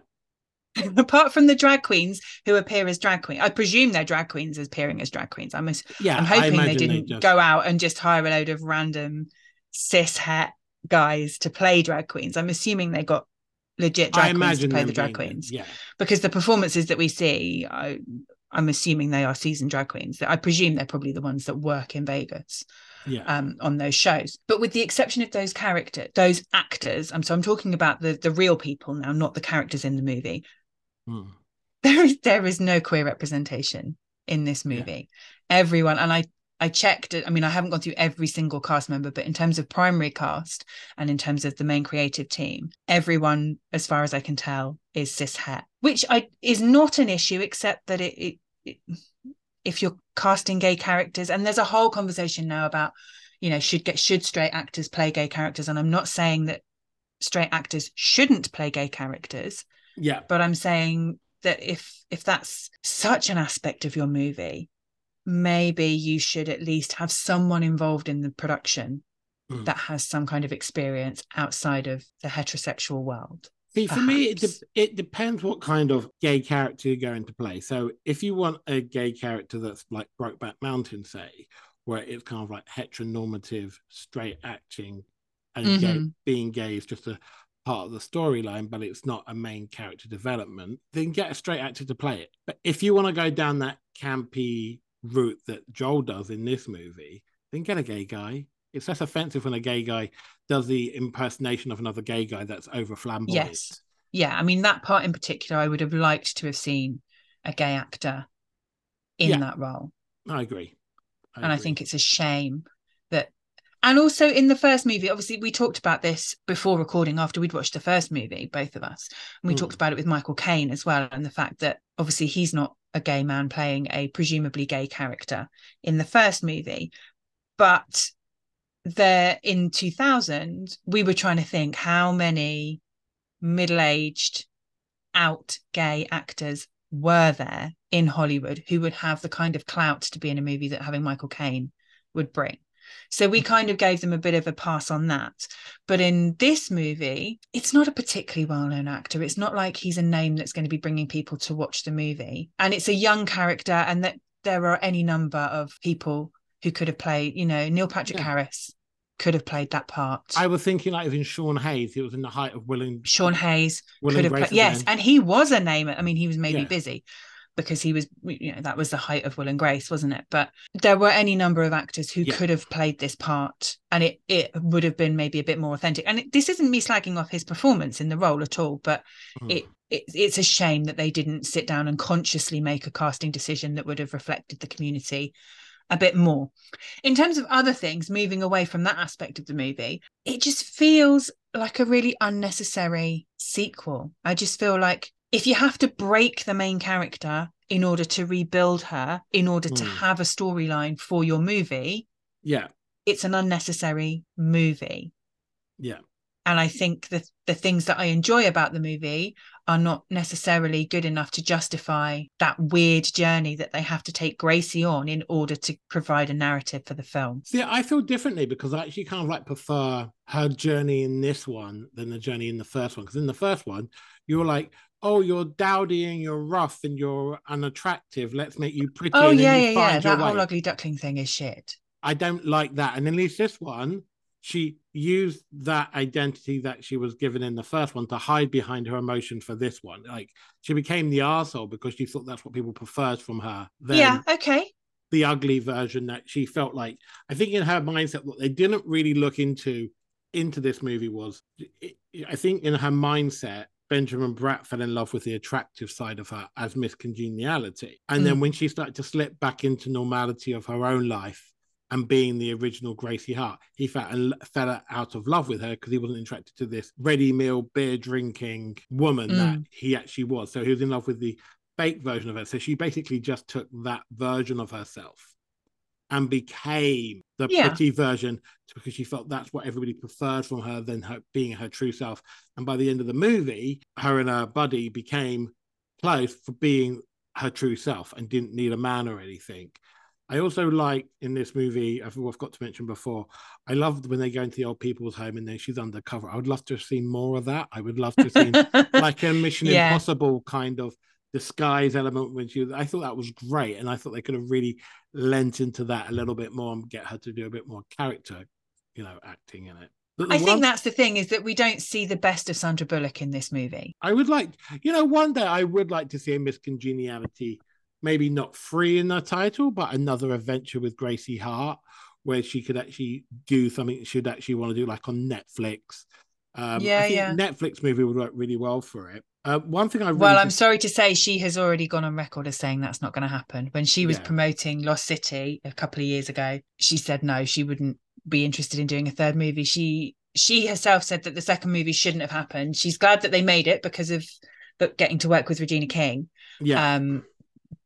*laughs* Apart from the drag queens who appear as drag queens. I presume they're drag queens as appearing as drag queens. I'm Yeah, I'm hoping they didn't just- go out and just hire a load of random cis het guys to play drag queens. I'm assuming they got legit I drag queens to play the drag queens Yeah, because the performances that we see I, I'm assuming they are seasoned drag queens. I presume they're probably the ones that work in Vegas Yeah. um, on those shows. But with the exception of those characters, those actors, I'm so I'm talking about the the real people now, not the characters in the movie. Hmm. There is there is no queer representation in this Yeah. movie. Everyone, and I I checked it. I mean, I haven't gone through every single cast member, but in terms of primary cast and in terms of the main creative team, everyone, as far as I can tell, is cis het, which I is not an issue, except that it, it if you're casting gay characters, and there's a whole conversation now about, you know, should get should straight actors play gay characters, and I'm not saying that straight actors shouldn't play gay characters, Yeah. but I'm saying that if if that's such an aspect of your movie, maybe you should at least have someone involved in the production Mm. that has some kind of experience outside of the heterosexual world. See, for me, it, de- it depends what kind of gay character you're going to play. So, if you want a gay character that's like Brokeback Mountain, say, where it's kind of like heteronormative, straight acting, and gay, Mhm. being gay is just a part of the storyline, but it's not a main character development, then get a straight actor to play it. But if you want to go down that campy route that Joel does in this movie, then get a gay guy. It's less offensive when a gay guy does the impersonation of another gay guy that's over flamboyant. Yes. Yeah, I mean that part in particular, I would have liked to have seen a gay actor in Yeah. that role. I agree. and I think it's a shame that and also in the first movie obviously we talked about this before recording after we'd watched the first movie both of us and we Mm. talked about it with Michael Caine as well and the fact that obviously he's not a gay man playing a presumably gay character in the first movie but there in 2000 we were trying to think how many middle-aged out gay actors were there in Hollywood who would have the kind of clout to be in a movie that having Michael Caine would bring. So we kind of gave them a bit of a pass on that. But in this movie, it's not a particularly well known actor. It's not like he's a name that's going to be bringing people to watch the movie. And it's a young character, and that there are any number of people who could have played, you know, Neil Patrick Yeah. Harris could have played that part. I was thinking like even Sean Hayes. He was in the height of Will and Sean Hayes Will could have Grace played, yes, and he was a name. I mean, he was maybe Yeah. busy because he was, you know, that was the height of Will and Grace, wasn't it? But there were any number of actors who Yeah. could have played this part, and it it would have been maybe a bit more authentic. And it, this isn't me slagging off his performance in the role at all, but Mm. it, it it's a shame that they didn't sit down and consciously make a casting decision that would have reflected the community a bit more. In terms of other things, moving away from that aspect of the movie, it just feels like a really unnecessary sequel. I just feel like if you have to break the main character in order to rebuild her, in order to Hmm. have a storyline for your movie, yeah, it's an unnecessary movie. yeah. And I think the the things that I enjoy about the movie are not necessarily good enough to justify that weird journey that they have to take Gracie on in order to provide a narrative for the film. See, I feel differently because I actually kind of like prefer her journey in this one than the journey in the first one. Because in the first one, you were like, "Oh, you're dowdy and you're rough and you're unattractive. Let's make you pretty." Oh and yeah, yeah, yeah. That whole way." ugly duckling thing is shit. I don't like that. And at least this one, she used that identity that she was given in the first one to hide behind her emotion for this one. Like she became the arsehole because she thought that's what people preferred from her. Yeah, okay. the ugly version that she felt like. I think in her mindset, what they didn't really look into into this movie was, I think in her mindset, Benjamin Bratt fell in love with the attractive side of her as Miss Congeniality. And then Mm. when she started to slip back into normality of her own life and being the original Gracie Hart, he fell, fell out of love with her because he wasn't attracted to this ready meal beer drinking woman that mm. he actually was. So he was in love with the fake version of her. So she basically just took that version of herself and became the Yeah. pretty version because she felt that's what everybody preferred from her than her being her true self. And by the end of the movie, her and her buddy became close for being her true self and didn't need a man or anything. I also like in this movie, I've, I've got to mention before, I loved when they go into the old people's home and then she's undercover. I would love to have seen more of that. I would love to have seen *laughs* like a Mission Yeah. Impossible kind of disguise element when she I thought that was great. And I thought they could have really lent into that a little bit more and get her to do a bit more character, you know, acting in it. I think that's the thing is that we don't see the best of Sandra Bullock in this movie. I would like, you know, one day I would like to see a Miss Congeniality maybe not free in the title, but another adventure with Gracie Hart, where she could actually do something she'd actually want to do, like on Netflix. Um, Yeah, I think yeah. Netflix movie would work really well for it. Uh, one thing I really Well, I'm dis- sorry to say she has already gone on record as saying that's not going to happen. When she was Yeah. promoting Lost City a couple of years ago, she said no, she wouldn't be interested in doing a third movie. She she herself said that the second movie shouldn't have happened. She's glad that they made it because of the, getting to work with Regina King. yeah, Um,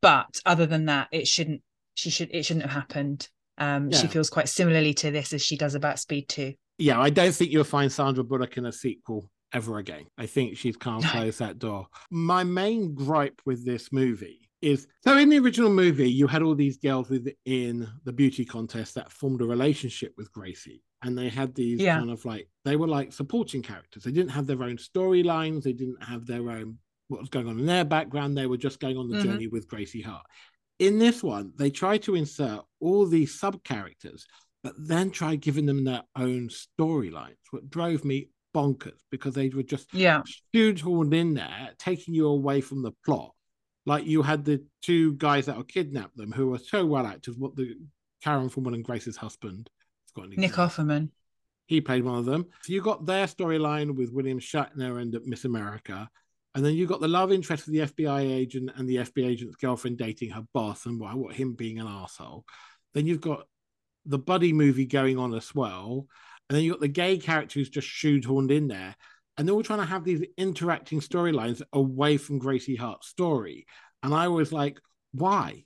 but other than that, it shouldn't. She should. It shouldn't have happened. Um, She feels quite similarly to this as she does about Speed Two. yeah, I don't think you'll find Sandra Bullock in a sequel ever again. I think she's can't No. close that door. My main gripe with this movie is so in the original movie, you had all these girls within the beauty contest that formed a relationship with Gracie. And they had these Yeah. kind of like they were like supporting characters. They didn't have their own storylines, they didn't have their own what was going on in their background. They were just going on the Mhm. journey with Gracie Hart. In this one, they try to insert all these sub characters but then try giving them their own storylines. What drove me bonkers because they were just Yeah, shoehorned in there, taking you away from the plot. Like you had the two guys that will kidnapped them who were so well acted. What the Karen Foreman and Grace's husband, got Nick Offerman. he played one of them. So you got their storyline with William Shatner and Miss America. And then you've got the love interest of the FBI agent and the FBI agent's girlfriend dating her boss and what, what him being an asshole. Then you've got the buddy movie going on as well. And then you've got the gay character who's just shoehorned in there. And they're all trying to have these interacting storylines away from Gracie Hart's story. And I was like, why?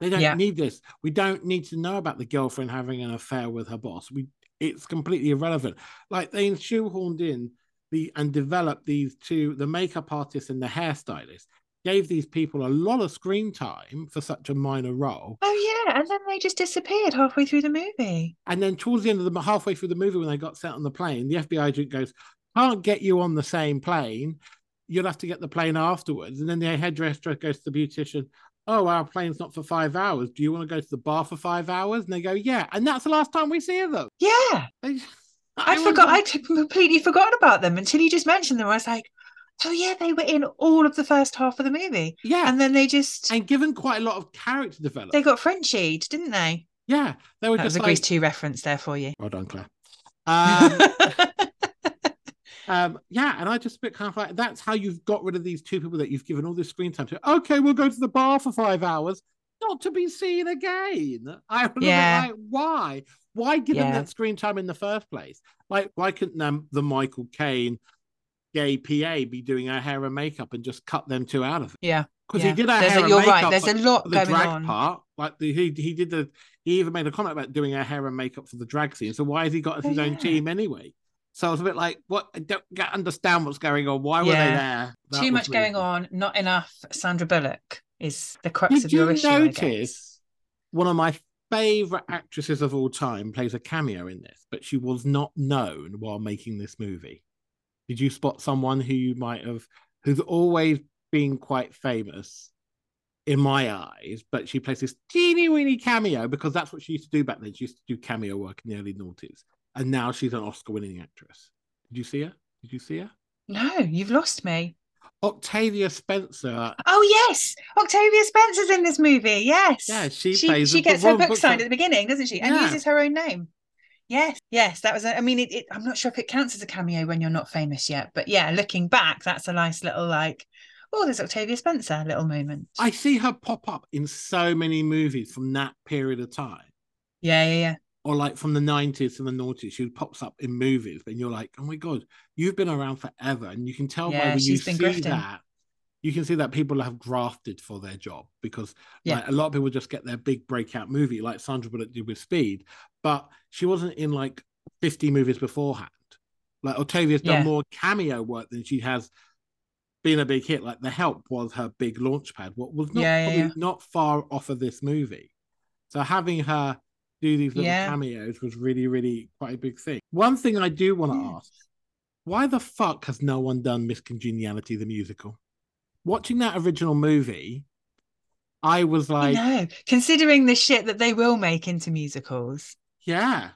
They don't Yeah. need this. We don't need to know about the girlfriend having an affair with her boss. We it's completely irrelevant. Like they shoehorned in the and developed these two, the makeup artist and the hairstylist, gave these people a lot of screen time for such a minor role. Oh yeah, and then they just disappeared halfway through the movie. And then towards the end of the halfway through the movie, when they got set on the plane, the FBI agent goes, Can't get you on the same plane. You'll have to get the plane afterwards. And then the hairdresser goes to the beautician, Oh, our plane's not for five hours. Do you want to go to the bar for five hours? And they go, Yeah. And that's the last time we see them. Yeah, They, I, was forgot. I'd completely forgotten about them until you just mentioned them. I was like, oh yeah, they were in all of the first half of the movie, Yeah. and then they just and given quite a lot of character development. they got Frenchied, didn't they? yeah. They were That was just a Grease Two reference there for you. Well done, Claire. Um, um, yeah, and I just a bit kind of like that's how you've got rid of these two people that you've given all this screen time to. Okay, we'll go to the bar for five hours, not to be seen again. I was Yeah. like, why? Why give them Yeah. that screen time in the first place? Like, why couldn't um, the Michael Caine gay PA be doing her hair and makeup and just cut them two out of it? yeah, Because yeah. he did her There's hair a, and you're makeup. right. There's a lot the going drag on. part, like the, he he did the he even made a comment about doing her hair and makeup for the drag scene. So why has he got Oh, his own team anyway? So I was a bit like, what? I don't get, understand what's going on. Why were they there? That Too much really going cool. on, not enough. Sandra Bullock is the crux Did of your you issue. Notice one of my favorite actresses of all time plays a cameo in this, but she was not known while making this movie? Did you spot someone who you might have, who's always been quite famous? in my eyes, but she plays this teeny weeny cameo because that's what she used to do back then. She used to do cameo work in the early noughties, and now she's an Oscar winning actress. Did you see her? Did you see her? No, you've lost me. Octavia Spencer. Oh yes, Octavia Spencer's in this movie. Yes, Yeah, she she, plays she gets her book book signed that- at the beginning, doesn't she? And Yeah. uses her own name. Yes, yes, that was. A, I mean, it, it, I'm not sure if it counts as a cameo when you're not famous yet, but yeah, looking back, that's a nice little like, oh, there's Octavia Spencer little moment. I see her pop up in so many movies from that period of time. yeah, yeah, yeah. Or like from the 90s and the noughties, she pops up in movies, and you're like, oh my god, you've been around forever, and you can tell by Yeah, when you see grifting. that, you can see that people have grafted for their job because Yeah. like, a lot of people just get their big breakout movie, like Sandra Bullock did with Speed, but she wasn't in like 50 movies beforehand. Like Octavia's done Yeah. more cameo work than she has been a big hit. Like The Help was her big launch pad. What was not yeah. not far off of this movie. So having her do these little Yeah. cameos was really, really quite a big thing. One thing I do want to Yeah. ask: Why the fuck has no one done Miss Congeniality the musical? Watching that original movie, I was like, know. Considering the shit that they will make into musicals, yeah,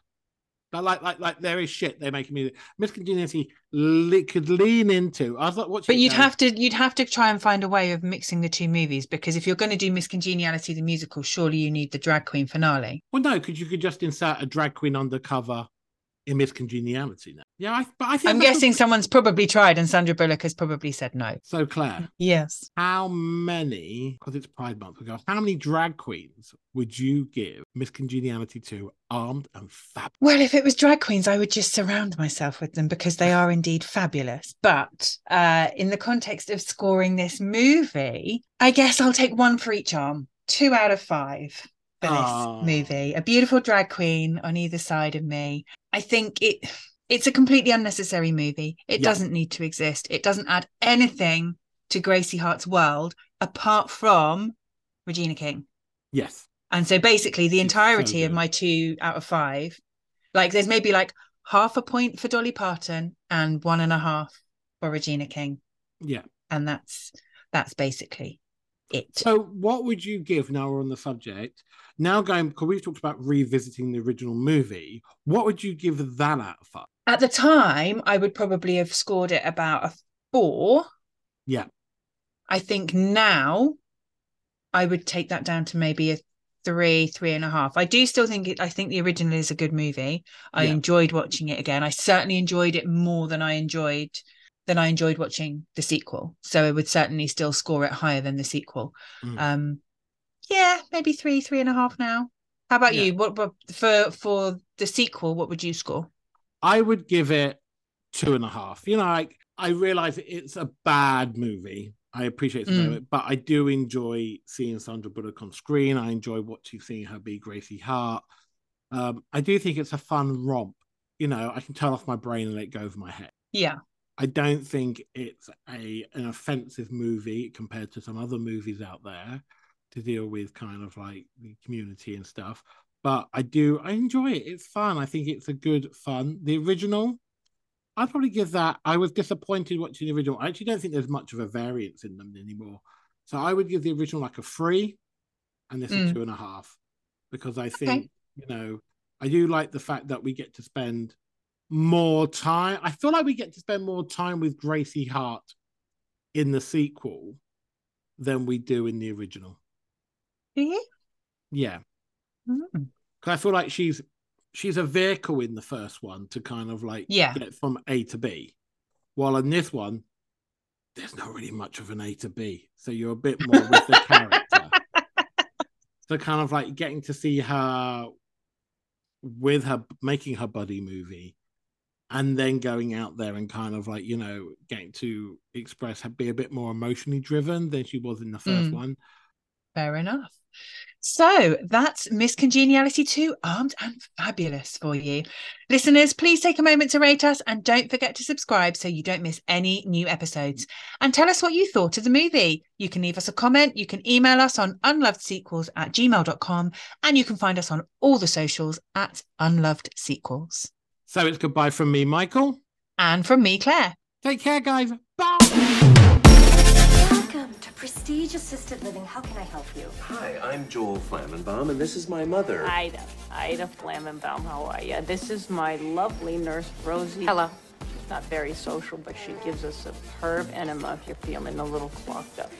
But like, like, like, there is shit they're making music. Miss Congeniality li- could lean into. I was like, watching. But you'd have to you'd have to try and find a way of mixing the two movies because if you're going to do Miss Congeniality the musical, surely you need the drag queen finale. Well, no, because you could just insert a drag queen undercover in Miss Congeniality now. Yeah, I, but I think I'm that's guessing someone's probably tried, and Sandra Bullock has probably said no. So, Claire, Yes. how many? Because it's Pride Month, we go. How many drag queens would you give Miss Congeniality to, armed and fab? Well, if it was drag queens, I would just surround myself with them because they are indeed fabulous. But uh, in the context of scoring this movie, I guess I'll take one for each arm, two out of five for this Aw. movie. A beautiful drag queen on either side of me. I think it. It's a completely unnecessary movie. It Yeah. doesn't need to exist. It doesn't add anything to Gracie Hart's world apart from Regina King. Yes. And so basically the She's so entirety of my two out of five, like there's maybe like half a point for Dolly Parton and one and a half for Regina King. Yeah. And that's that's basically it. So, what would you give now we're on the subject? Now, going because we've talked about revisiting the original movie, what would you give that out of five? At the time, I would probably have scored it about a four. Yeah. I think now I would take that down to maybe a three, three and a half. I do still think it, I think the original is a good movie. I Yeah. enjoyed watching it again. I certainly enjoyed it more than I enjoyed than I enjoyed watching the sequel. So I would certainly still score it higher than the sequel. Mm. Um yeah, maybe three, three and a half now. How about Yeah. you? What, what for for the sequel, what would you score? I would give it two and a half. You know, like I realize it's a bad movie. I appreciate it, Mm. but I do enjoy seeing Sandra Bullock on screen. I enjoy watching seeing her be Gracie Hart. Um, I do think it's a fun romp. You know, I can turn off my brain and let go of my head. Yeah. I don't think it's a an offensive movie compared to some other movies out there to deal with kind of like the community and stuff. But I do I enjoy it. It's fun. I think it's a good fun. The original, I'd probably give that. I was disappointed watching the original. I actually don't think there's much of a variance in them anymore. So I would give the original like a three, and this a Mm. two and a half, because I think you know I do like the fact that we get to spend more time. I feel like we get to spend more time with Gracie Hart in the sequel than we do in the original. Do you? Yeah, Mm. because I feel like she's she's a vehicle in the first one to kind of like Yeah. get from A to B, while in this one there's not really much of an A to B, so you're a bit more with the character. *laughs* So kind of like getting to see her with her making her buddy movie and then going out there and kind of like you know getting to express be a bit more emotionally driven than she was in the first Mm. one Fair enough. So that's Miss Congeniality 2 Armed and Fabulous for you. Listeners, please take a moment to rate us and don't forget to subscribe so you don't miss any new episodes. And tell us what you thought of the movie. You can leave us a comment, you can email us on unlovedsequels at gmail.com, and you can find us on all the socials at unloved sequels. so it's goodbye from me michael And from me, Claire. take care guys bye Welcome to Prestige Assisted Living. How can I help you? Hi, I'm Joel Flammenbaum, and this is my mother. Ida, Ida Flammenbaum, how are you? This is my lovely nurse, Rosie. Hello. She's not very social, but she gives a superb enema if you're feeling a little clogged up.